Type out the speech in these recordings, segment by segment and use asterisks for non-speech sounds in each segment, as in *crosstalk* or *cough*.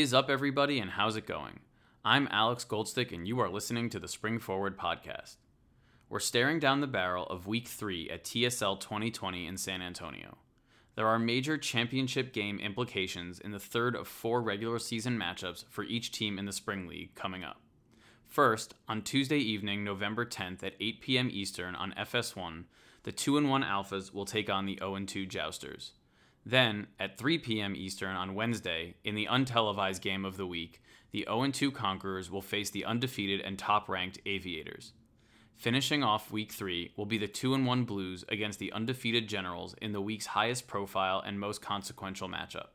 is up, everybody, and how's it going? I'm Alex Goldstick, and you are listening to the Spring Forward podcast. We're staring down the barrel of Week 3 at TSL 2020 in San Antonio. There are major championship game implications in the third of four regular season matchups for each team in the Spring League coming up. First, on Tuesday evening, November 10th at 8 p.m. Eastern on FS1, the 2 1 Alphas will take on the 0 2 Jousters. Then, at 3 p.m. Eastern on Wednesday, in the untelevised game of the week, the 0 2 Conquerors will face the undefeated and top ranked Aviators. Finishing off Week 3 will be the 2 1 Blues against the undefeated Generals in the week's highest profile and most consequential matchup.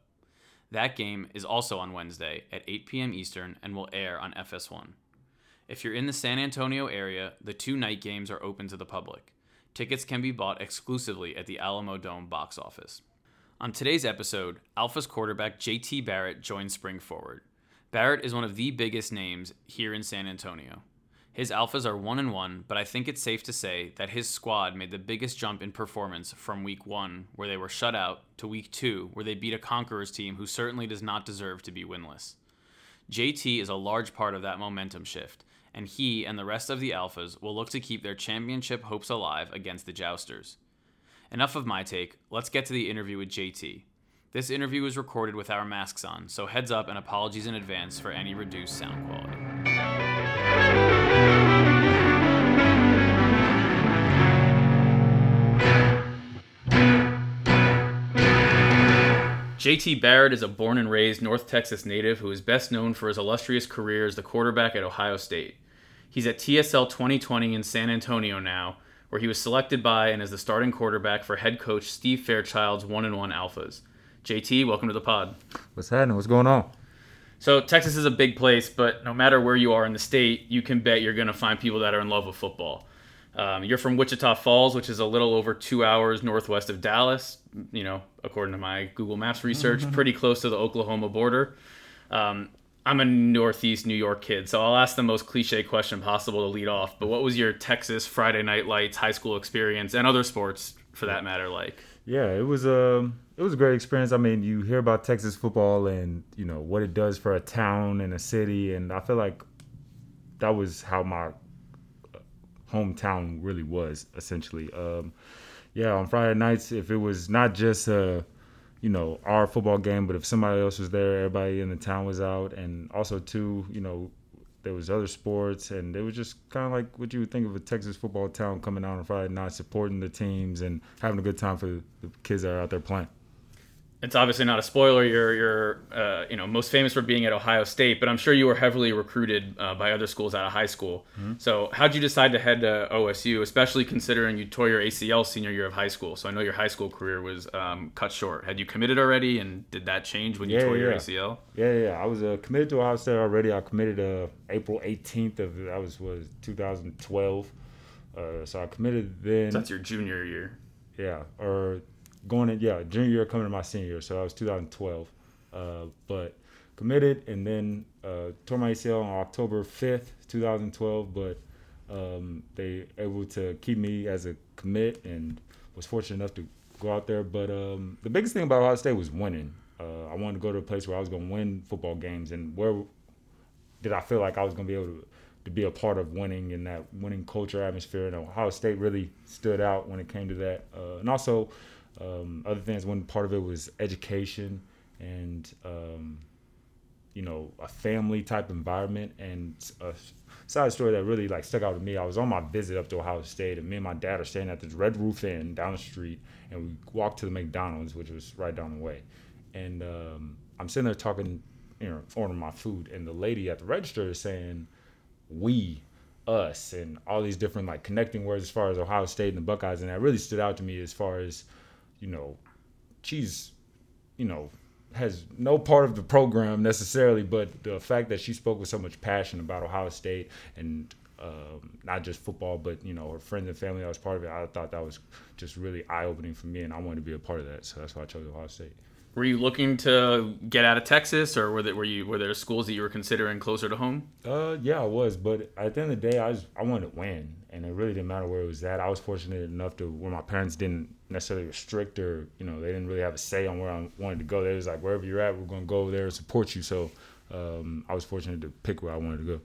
That game is also on Wednesday at 8 p.m. Eastern and will air on FS1. If you're in the San Antonio area, the two night games are open to the public. Tickets can be bought exclusively at the Alamodome box office. On today's episode, Alpha's quarterback JT Barrett joins Spring Forward. Barrett is one of the biggest names here in San Antonio. His Alphas are 1 and 1, but I think it's safe to say that his squad made the biggest jump in performance from week 1, where they were shut out, to week 2, where they beat a Conquerors team who certainly does not deserve to be winless. JT is a large part of that momentum shift, and he and the rest of the Alphas will look to keep their championship hopes alive against the Jousters. Enough of my take, let's get to the interview with JT. This interview was recorded with our masks on, so heads up and apologies in advance for any reduced sound quality. JT Barrett is a born and raised North Texas native who is best known for his illustrious career as the quarterback at Ohio State. He's at TSL 2020 in San Antonio now, where he was selected by and is the starting quarterback for head coach Steve Fairchild's 1 and 1 Alphas. JT, welcome to the pod. What's happening? What's going on? So, Texas is a big place, but no matter where you are in the state, you can bet you're going to find people that are in love with football. Um, you're from Wichita Falls, which is a little over two hours northwest of Dallas, you know, according to my Google Maps research, pretty close to the Oklahoma border. Um, I'm a Northeast New York kid, so I'll ask the most cliche question possible to lead off. But what was your Texas Friday Night Lights high school experience and other sports for that matter like? Yeah, it was a it was a great experience. I mean, you hear about Texas football and you know what it does for a town and a city, and I feel like that was how my uh, hometown really was essentially. Um, yeah, on Friday nights, if it was not just a you know our football game, but if somebody else was there, everybody in the town was out, and also too, you know, there was other sports, and it was just kind of like what you would think of a Texas football town coming out on Friday night, supporting the teams and having a good time for the kids that are out there playing. It's obviously not a spoiler. You're you're uh, you know most famous for being at Ohio State, but I'm sure you were heavily recruited uh, by other schools out of high school. Mm-hmm. So how'd you decide to head to OSU, especially considering you tore your ACL senior year of high school? So I know your high school career was um, cut short. Had you committed already, and did that change when you yeah, tore yeah. your ACL? Yeah, yeah. I was uh, committed to Ohio State already. I committed uh, April 18th of that was was 2012. Uh, so I committed then. So that's your junior year. Yeah, or going in, yeah, junior year coming to my senior year, so that was 2012. Uh, but committed and then uh, tore my ACL on October 5th, 2012. But um, they able to keep me as a commit and was fortunate enough to go out there. But um, the biggest thing about Ohio State was winning. Uh, I wanted to go to a place where I was going to win football games, and where did I feel like I was going to be able to to be a part of winning in that winning culture atmosphere. And Ohio State really stood out when it came to that. Uh, and also, um, other things, one part of it was education and, um, you know, a family type environment. And a side story that really like stuck out to me, I was on my visit up to Ohio State, and me and my dad are staying at this Red Roof Inn down the street, and we walked to the McDonald's, which was right down the way. And um, I'm sitting there talking, you know, ordering my food, and the lady at the register is saying, "We." us and all these different like connecting words as far as Ohio State and the Buckeyes and that really stood out to me as far as you know, she's, you know, has no part of the program necessarily, but the fact that she spoke with so much passion about Ohio State and um, not just football, but you know her friends and family that was part of it. I thought that was just really eye opening for me, and I wanted to be a part of that. So that's why I chose Ohio State. Were you looking to get out of Texas, or were there, were you were there schools that you were considering closer to home? Uh, yeah, I was, but at the end of the day, I was, I wanted to win, and it really didn't matter where it was at. I was fortunate enough to where my parents didn't necessarily restrict or you know they didn't really have a say on where I wanted to go. They was like wherever you're at, we're gonna go there and support you. So um, I was fortunate to pick where I wanted to go.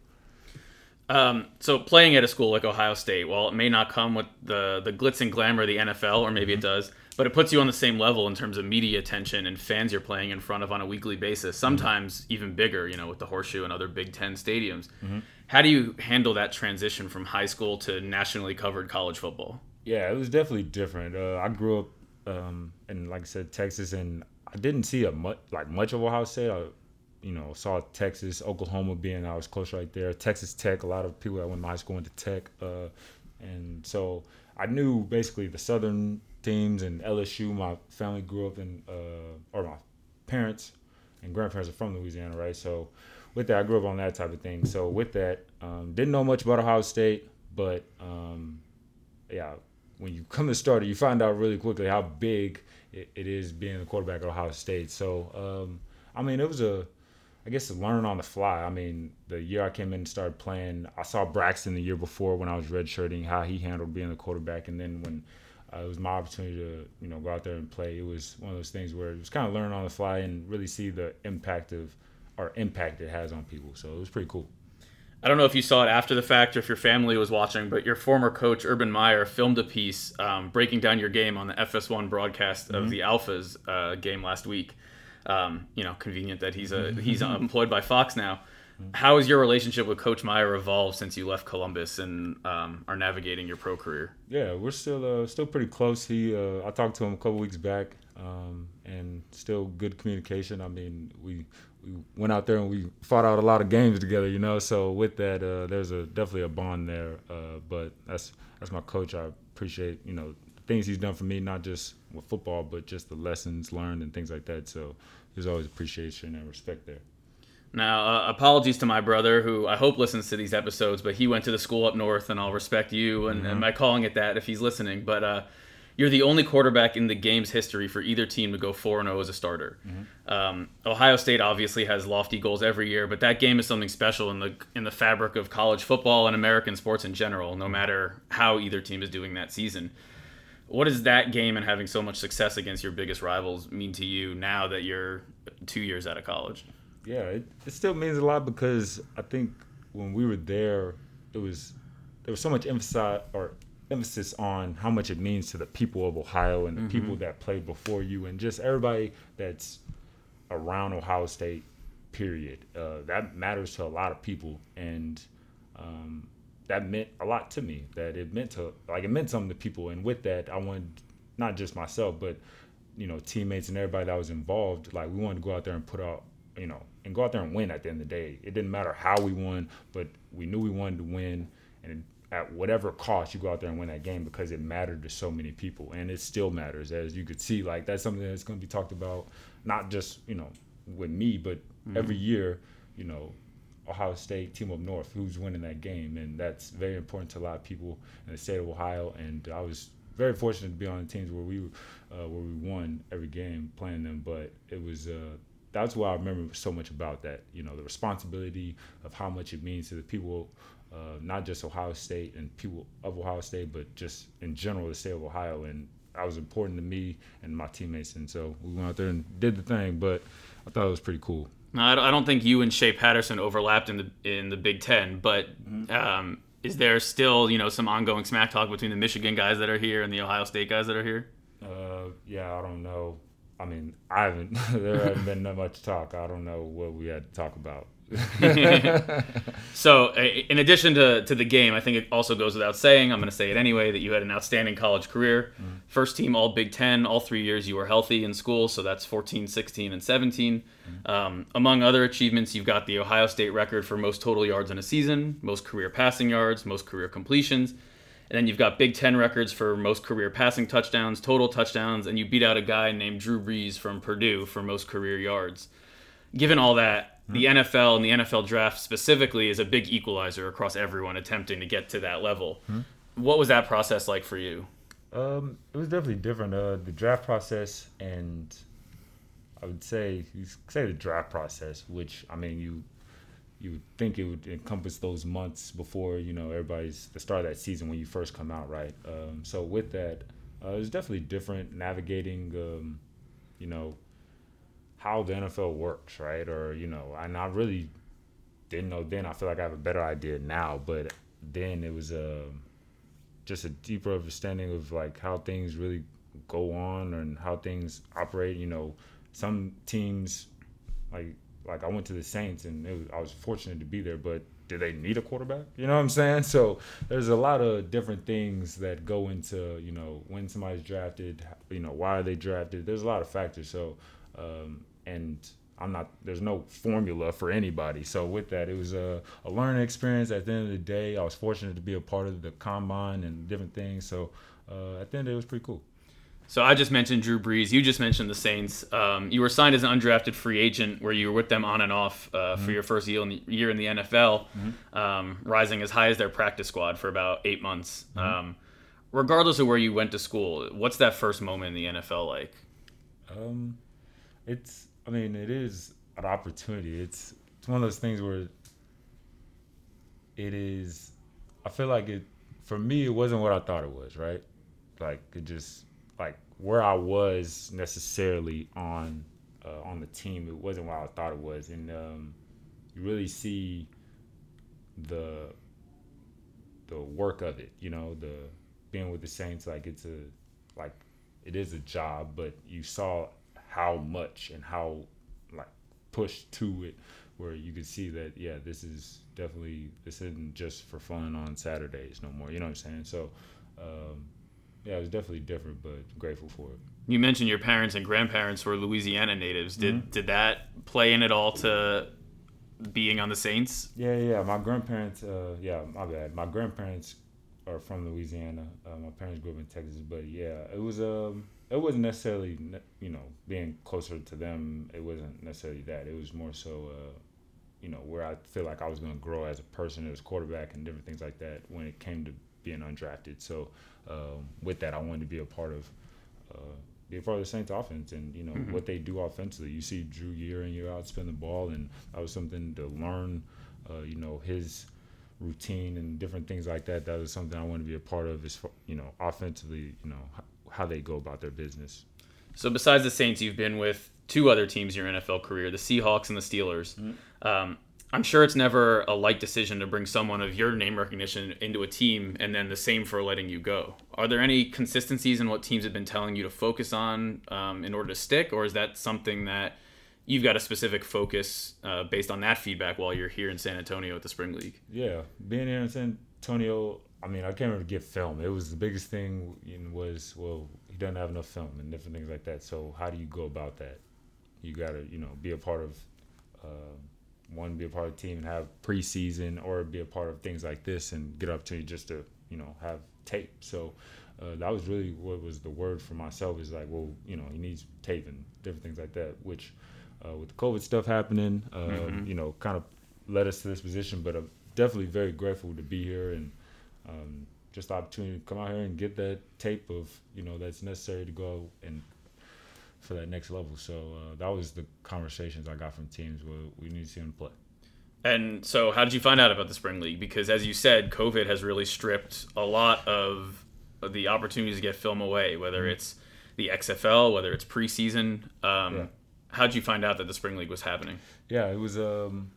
Um, so playing at a school like Ohio State, while it may not come with the the glitz and glamour of the NFL, or maybe it mm-hmm. does, but it puts you on the same level in terms of media attention and fans you're playing in front of on a weekly basis. Sometimes mm-hmm. even bigger, you know, with the Horseshoe and other Big Ten stadiums. Mm-hmm. How do you handle that transition from high school to nationally covered college football? Yeah, it was definitely different. Uh, I grew up um, in, like I said, Texas, and I didn't see a much like much of Ohio State. I, you know, saw Texas, Oklahoma being I was close right there. Texas Tech, a lot of people that went to high school went to Tech, uh, and so I knew basically the Southern teams and LSU. My family grew up in, uh, or my parents and grandparents are from Louisiana, right? So with that, I grew up on that type of thing. So with that, um, didn't know much about Ohio State, but um, yeah, when you come to start it, you find out really quickly how big it, it is being a quarterback at Ohio State. So, um, I mean, it was a, I guess, a learn on the fly. I mean, the year I came in and started playing, I saw Braxton the year before when I was redshirting, how he handled being a quarterback. And then when uh, it was my opportunity to, you know, go out there and play, it was one of those things where it was kind of learn on the fly and really see the impact of, or impact it has on people. So it was pretty cool. I don't know if you saw it after the fact or if your family was watching, but your former coach Urban Meyer filmed a piece um, breaking down your game on the FS1 broadcast mm-hmm. of the Alphas uh, game last week. Um, you know, convenient that he's a he's *laughs* employed by Fox now. How has your relationship with Coach Meyer evolved since you left Columbus and um, are navigating your pro career? Yeah, we're still uh, still pretty close. He uh, I talked to him a couple weeks back, um, and still good communication. I mean, we we went out there and we fought out a lot of games together, you know. So with that, uh, there's a definitely a bond there. Uh, but that's that's my coach. I appreciate you know things he's done for me, not just with football, but just the lessons learned and things like that. So there's always appreciation and respect there. Now, uh, apologies to my brother, who I hope listens to these episodes, but he went to the school up north, and I'll respect you and, mm-hmm. and my calling it that if he's listening. But uh, you're the only quarterback in the game's history for either team to go 4 0 as a starter. Mm-hmm. Um, Ohio State obviously has lofty goals every year, but that game is something special in the in the fabric of college football and American sports in general, no matter how either team is doing that season. What does that game and having so much success against your biggest rivals mean to you now that you're two years out of college? Yeah, it, it still means a lot because I think when we were there, it was there was so much emphasis or emphasis on how much it means to the people of Ohio and the mm-hmm. people that played before you and just everybody that's around Ohio State. Period. Uh, that matters to a lot of people, and um, that meant a lot to me. That it meant to like it meant something to people, and with that, I wanted not just myself, but you know teammates and everybody that was involved, like we wanted to go out there and put out you know and go out there and win at the end of the day. It didn't matter how we won, but we knew we wanted to win, and at whatever cost, you go out there and win that game because it mattered to so many people, and it still matters. As you could see, like that's something that's going to be talked about, not just you know with me, but mm-hmm. every year, you know. Ohio State, Team Up North, who's winning that game, and that's very important to a lot of people in the state of Ohio. And I was very fortunate to be on the teams where we uh, where we won every game playing them. But it was uh, that's why I remember so much about that. You know, the responsibility of how much it means to the people, uh, not just Ohio State and people of Ohio State, but just in general the state of Ohio. And that was important to me and my teammates. And so we went out there and did the thing. But I thought it was pretty cool. No, I don't think you and Shea Patterson overlapped in the in the Big Ten, but. Mm-hmm. Um, is there still you know some ongoing smack talk between the Michigan guys that are here and the Ohio State guys that are here? Uh, yeah, I don't know. I mean, I haven't. *laughs* there hasn't been that much talk. I don't know what we had to talk about. *laughs* so, in addition to, to the game, I think it also goes without saying, I'm going to say it anyway, that you had an outstanding college career. Mm-hmm. First team All Big Ten, all three years you were healthy in school, so that's 14, 16, and 17. Mm-hmm. Um, among other achievements, you've got the Ohio State record for most total yards in a season, most career passing yards, most career completions. And then you've got Big Ten records for most career passing touchdowns, total touchdowns, and you beat out a guy named Drew Brees from Purdue for most career yards. Given all that, mm-hmm. the NFL and the NFL draft specifically is a big equalizer across everyone attempting to get to that level. Mm-hmm. What was that process like for you? Um, it was definitely different. Uh, the draft process and I would say you say the draft process, which I mean you you would think it would encompass those months before you know everybody's the start of that season when you first come out, right? Um, so with that, uh, it was definitely different navigating, um, you know, how the NFL works, right? Or you know, and I really didn't know then. I feel like I have a better idea now, but then it was a uh, just a deeper understanding of like how things really go on and how things operate. You know, some teams like like I went to the Saints and was, I was fortunate to be there, but do they need a quarterback? You know what I'm saying? *laughs* So there's a lot of different things that go into you know when somebody's drafted, you know why are they drafted? There's a lot of factors. So um, and I'm not there's no formula for anybody. So with that, it was a, a learning experience. At the end of the day, I was fortunate to be a part of the combine and different things. So uh, at the end, it was pretty cool. So I just mentioned Drew Brees. You just mentioned the Saints. Um, you were signed as an undrafted free agent, where you were with them on and off uh, mm-hmm. for your first year in the, year in the NFL, mm-hmm. um, rising as high as their practice squad for about eight months. Mm-hmm. Um, regardless of where you went to school, what's that first moment in the NFL like? Um, it's. I mean, it is an opportunity. It's it's one of those things where it is. I feel like it. For me, it wasn't what I thought it was. Right. Like it just like where I was necessarily on uh, on the team. It wasn't what I thought it was, and um, you really see the the work of it. You know, the being with the Saints, like it's a like it is a job, but you saw how much and how like pushed to it, where you could see that yeah, this is definitely this isn't just for fun on Saturdays no more. You know what I'm saying? So. Um, yeah, it was definitely different, but grateful for it. You mentioned your parents and grandparents were Louisiana natives. Did mm-hmm. did that play in at all to being on the Saints? Yeah, yeah. My grandparents, uh, yeah, my bad. My grandparents are from Louisiana. Uh, my parents grew up in Texas, but yeah, it was um, it wasn't necessarily you know being closer to them. It wasn't necessarily that. It was more so. Uh, you know where I feel like I was going to grow as a person as quarterback and different things like that when it came to being undrafted. So um, with that, I wanted to be a part of uh, be a part of the Saints offense and you know mm-hmm. what they do offensively. You see Drew year in year out spin the ball, and that was something to learn. Uh, you know his routine and different things like that. That was something I wanted to be a part of. As far, you know, offensively, you know how they go about their business. So besides the Saints, you've been with two other teams in your NFL career: the Seahawks and the Steelers. Mm-hmm. Um, I'm sure it's never a light decision to bring someone of your name recognition into a team and then the same for letting you go. Are there any consistencies in what teams have been telling you to focus on um, in order to stick, or is that something that you've got a specific focus uh, based on that feedback while you're here in San Antonio at the Spring League? Yeah, being here in San Antonio, I mean, I came here to get film. It was the biggest thing was well, he doesn't have enough film and different things like that. So how do you go about that? You got to you know be a part of. Uh, one be a part of the team and have preseason or be a part of things like this and get opportunity just to you know have tape so uh, that was really what was the word for myself is like well you know he needs tape and different things like that which uh, with the covid stuff happening uh, mm-hmm. you know kind of led us to this position but i'm definitely very grateful to be here and um, just the opportunity to come out here and get that tape of you know that's necessary to go and for that next level. So uh, that was the conversations I got from teams. Where we need to see them play. And so, how did you find out about the spring league? Because as you said, COVID has really stripped a lot of the opportunities to get film away. Whether mm-hmm. it's the XFL, whether it's preseason. Um, yeah. How did you find out that the spring league was happening? Yeah, it was. Um,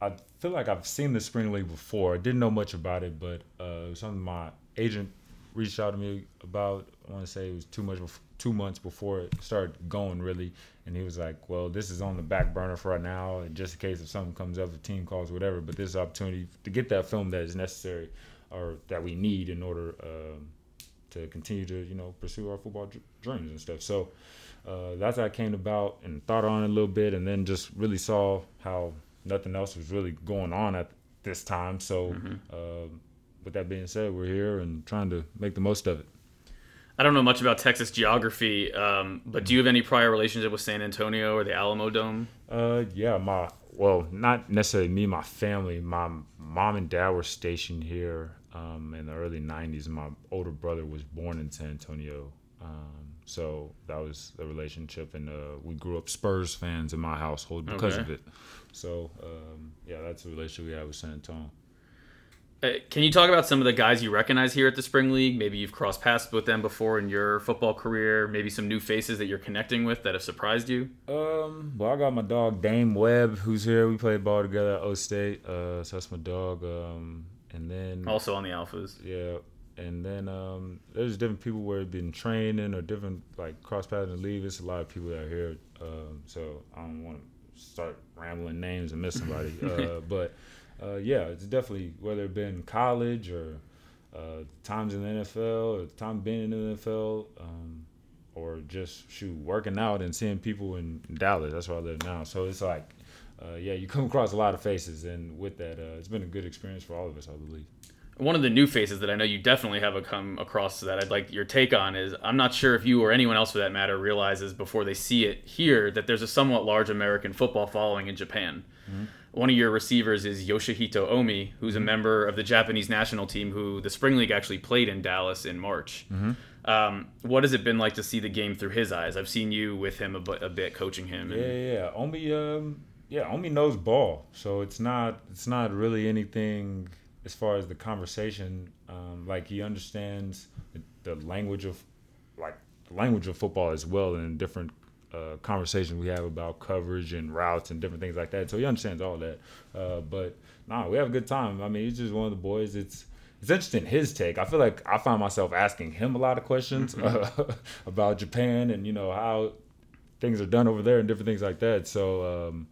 I feel like I've seen the spring league before. I didn't know much about it, but uh, it something my agent reached out to me about. I want to say it was too much two months before it started going really, and he was like, "Well, this is on the back burner for right now, and just in case if something comes up, the team calls, whatever. But this opportunity to get that film that is necessary, or that we need in order um, to continue to you know pursue our football dreams and stuff." So uh, that's how it came about and thought on it a little bit, and then just really saw how nothing else was really going on at this time. So. Mm-hmm. Uh, with that being said, we're here and trying to make the most of it. I don't know much about Texas geography, um, but do you have any prior relationship with San Antonio or the Alamodome? Uh, yeah, my well, not necessarily me, my family. My mom and dad were stationed here um, in the early '90s. My older brother was born in San Antonio, um, so that was the relationship, and uh, we grew up Spurs fans in my household because okay. of it. So um, yeah, that's the relationship we have with San Antonio. Uh, can you talk about some of the guys you recognize here at the Spring League? Maybe you've crossed paths with them before in your football career. Maybe some new faces that you're connecting with that have surprised you. Um, well, I got my dog Dame Webb, who's here. We played ball together at O State. Uh, so that's my dog. Um, and then also on the Alphas. Yeah, and then um, there's different people where have been training or different like cross paths and leave. It's a lot of people that are here. Um, so I don't want to start rambling names and miss somebody. *laughs* uh, but uh, yeah, it's definitely whether it been college or uh, times in the NFL or time being in the NFL, um, or just shoot working out and seeing people in Dallas. That's where I live now. So it's like, uh, yeah, you come across a lot of faces, and with that, uh, it's been a good experience for all of us, I believe. One of the new faces that I know you definitely have come across that I'd like your take on is I'm not sure if you or anyone else for that matter realizes before they see it here that there's a somewhat large American football following in Japan. Mm-hmm one of your receivers is Yoshihito Omi, who's a mm-hmm. member of the Japanese national team who the Spring League actually played in Dallas in March. Mm-hmm. Um, what has it been like to see the game through his eyes? I've seen you with him a, bit, a bit coaching him. And... Yeah, yeah, Omi, um, yeah, Omi knows ball, so it's not it's not really anything as far as the conversation. Um, like he understands the language of like the language of football as well in different uh, conversations we have about coverage and routes and different things like that. So he understands all that. Uh, but nah, we have a good time. I mean, he's just one of the boys. It's it's interesting his take. I feel like I find myself asking him a lot of questions uh, *laughs* about Japan and you know how things are done over there and different things like that. So um,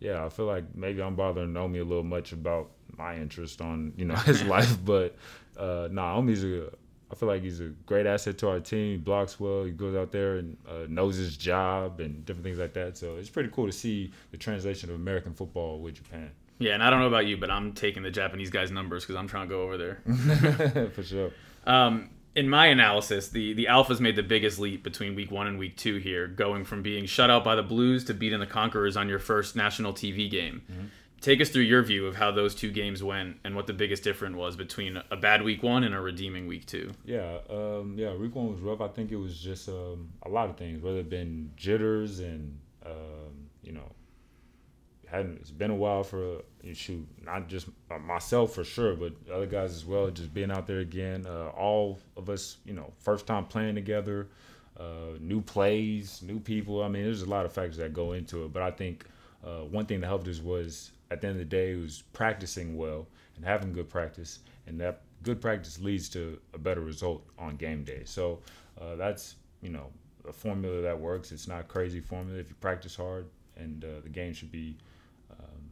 yeah, I feel like maybe I'm bothering Omi a little much about my interest on you know *laughs* his *laughs* life, but uh, nah, Omi's a I feel like he's a great asset to our team. He blocks well. He goes out there and uh, knows his job and different things like that. So it's pretty cool to see the translation of American football with Japan. Yeah, and I don't know about you, but I'm taking the Japanese guys' numbers because I'm trying to go over there. *laughs* For sure. Um, in my analysis, the the Alphas made the biggest leap between week one and week two here, going from being shut out by the Blues to beating the Conquerors on your first national TV game. Mm-hmm take us through your view of how those two games went and what the biggest difference was between a bad week one and a redeeming week two. Yeah, um, yeah, week one was rough. I think it was just um, a lot of things, whether it been jitters and um, you know, hadn't it's been a while for uh, shoot not just myself for sure, but other guys as well. Just being out there again, uh, all of us, you know, first time playing together, uh, new plays, new people. I mean, there's a lot of factors that go into it, but I think. Uh, one thing that helped us was at the end of the day, was practicing well and having good practice, and that good practice leads to a better result on game day. So uh, that's you know a formula that works. It's not crazy formula if you practice hard, and uh, the game should be um,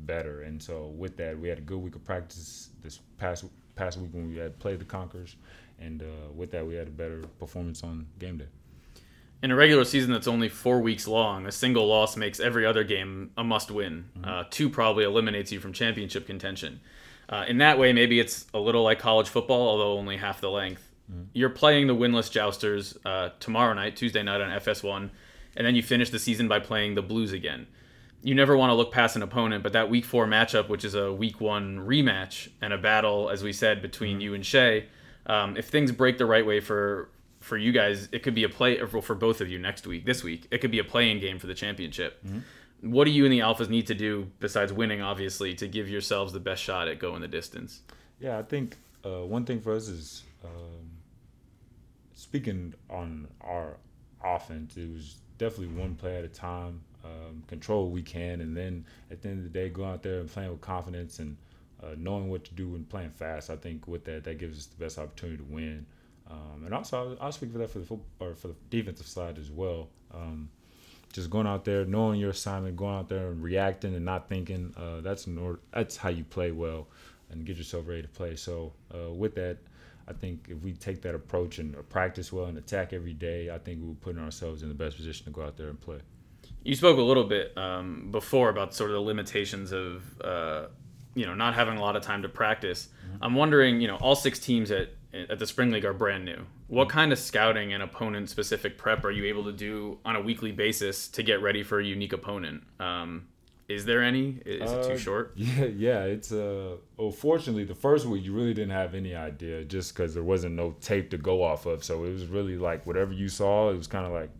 better. And so with that, we had a good week of practice this past past week when we had played the Conquerors, and uh, with that we had a better performance on game day. In a regular season that's only four weeks long, a single loss makes every other game a must win. Mm-hmm. Uh, two probably eliminates you from championship contention. Uh, in that way, maybe it's a little like college football, although only half the length. Mm-hmm. You're playing the winless Jousters uh, tomorrow night, Tuesday night on FS1, and then you finish the season by playing the Blues again. You never want to look past an opponent, but that week four matchup, which is a week one rematch and a battle, as we said, between mm-hmm. you and Shea, um, if things break the right way for for you guys, it could be a play for both of you next week, this week. It could be a playing game for the championship. Mm-hmm. What do you and the Alphas need to do besides winning, obviously, to give yourselves the best shot at going the distance? Yeah, I think uh, one thing for us is um, speaking on our offense. It was definitely one play at a time, um, control what we can, and then at the end of the day, go out there and playing with confidence and uh, knowing what to do and playing fast. I think with that, that gives us the best opportunity to win. Um, and also, I'll, I'll, speak for that for the football, or for the defensive side as well. Um, just going out there, knowing your assignment, going out there and reacting and not thinking. Uh, that's order, that's how you play well and get yourself ready to play. So uh, with that, I think if we take that approach and practice well and attack every day, I think we're putting ourselves in the best position to go out there and play. You spoke a little bit um, before about sort of the limitations of uh, you know not having a lot of time to practice. Mm-hmm. I'm wondering, you know, all six teams at at the spring league are brand new. What kind of scouting and opponent specific prep are you able to do on a weekly basis to get ready for a unique opponent? Um, is there any? Is it too uh, short? *laughs* Yeah, yeah. It's uh. Well, fortunately, the first week you really didn't have any idea, just because there wasn't no tape to go off of. So it was really like whatever you saw. It was kind of like,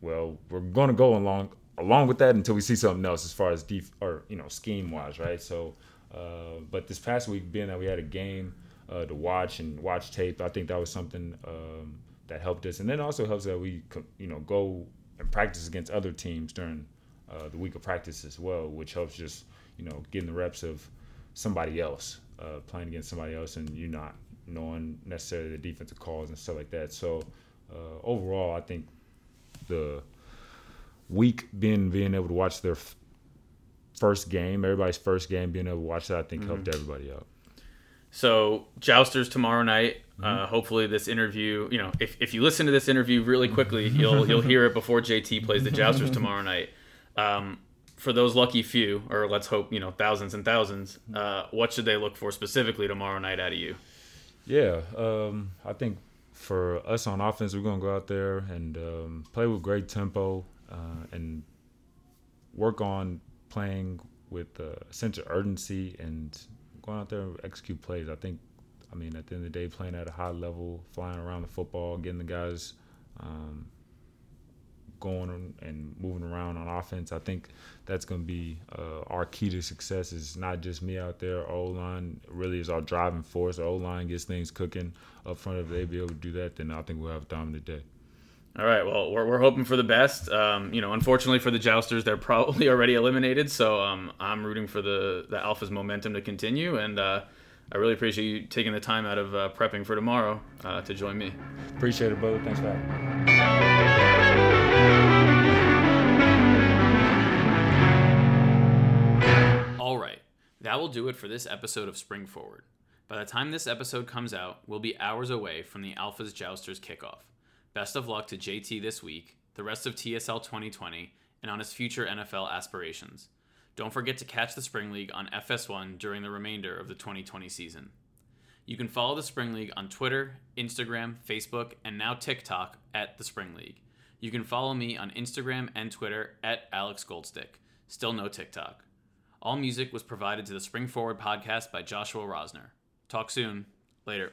well, we're gonna go along along with that until we see something else as far as deep or you know scheme wise, right? So, uh, but this past week, being that we had a game uh, to watch and watch tape. I think that was something um, that helped us, and then also helps that we you know go and practice against other teams during uh, the week of practice as well, which helps just you know getting the reps of somebody else uh, playing against somebody else, and you're not knowing necessarily the defensive calls and stuff like that. So uh, overall, I think the week being being able to watch their f- first game, everybody's first game, being able to watch that, I think mm-hmm. helped everybody out. So jousters tomorrow night. Uh, mm-hmm. Uh, hopefully, this interview. You know, if, if you listen to this interview really quickly, you'll you'll hear it before JT plays the jousters tomorrow night. Um, for those lucky few, or let's hope you know thousands and thousands, uh, what should they look for specifically tomorrow night out of you? Yeah, um, I think for us on offense, we're gonna go out there and um, play with great tempo uh, and work on playing with a sense of urgency and going out there and execute plays. I think, I mean, at the end of the day, playing at a high level, flying around the football, getting the guys um, going and moving around on offense. I think that's going to be uh, our key to success. Is not just me out there. O line really is our driving force. O line gets things cooking up front. If they be able to do that, then I think we'll have a dominant day. All right. Well, we're, we're hoping for the best. Um, you know, unfortunately for the Jousters, they're *laughs* probably already eliminated. So um, I'm rooting for the the Alphas momentum to continue, and uh, I really appreciate you taking the time out of uh, prepping for tomorrow uh, to join me. Appreciate it, brother. Thanks for having me. All right. That will do it for this episode of Spring Forward. By the time this episode comes out, we'll be hours away from the Alphas Jousters kickoff. Best of luck to JT this week, the rest of TSL 2020, and on his future NFL aspirations. Don't forget to catch the Spring League on FS1 during the remainder of the 2020 season. You can follow the Spring League on Twitter, Instagram, Facebook, and now TikTok at the Spring League. You can follow me on Instagram and Twitter at Alex Goldstick. Still no TikTok. All music was provided to the Spring Forward podcast by Joshua Rosner. Talk soon. Later.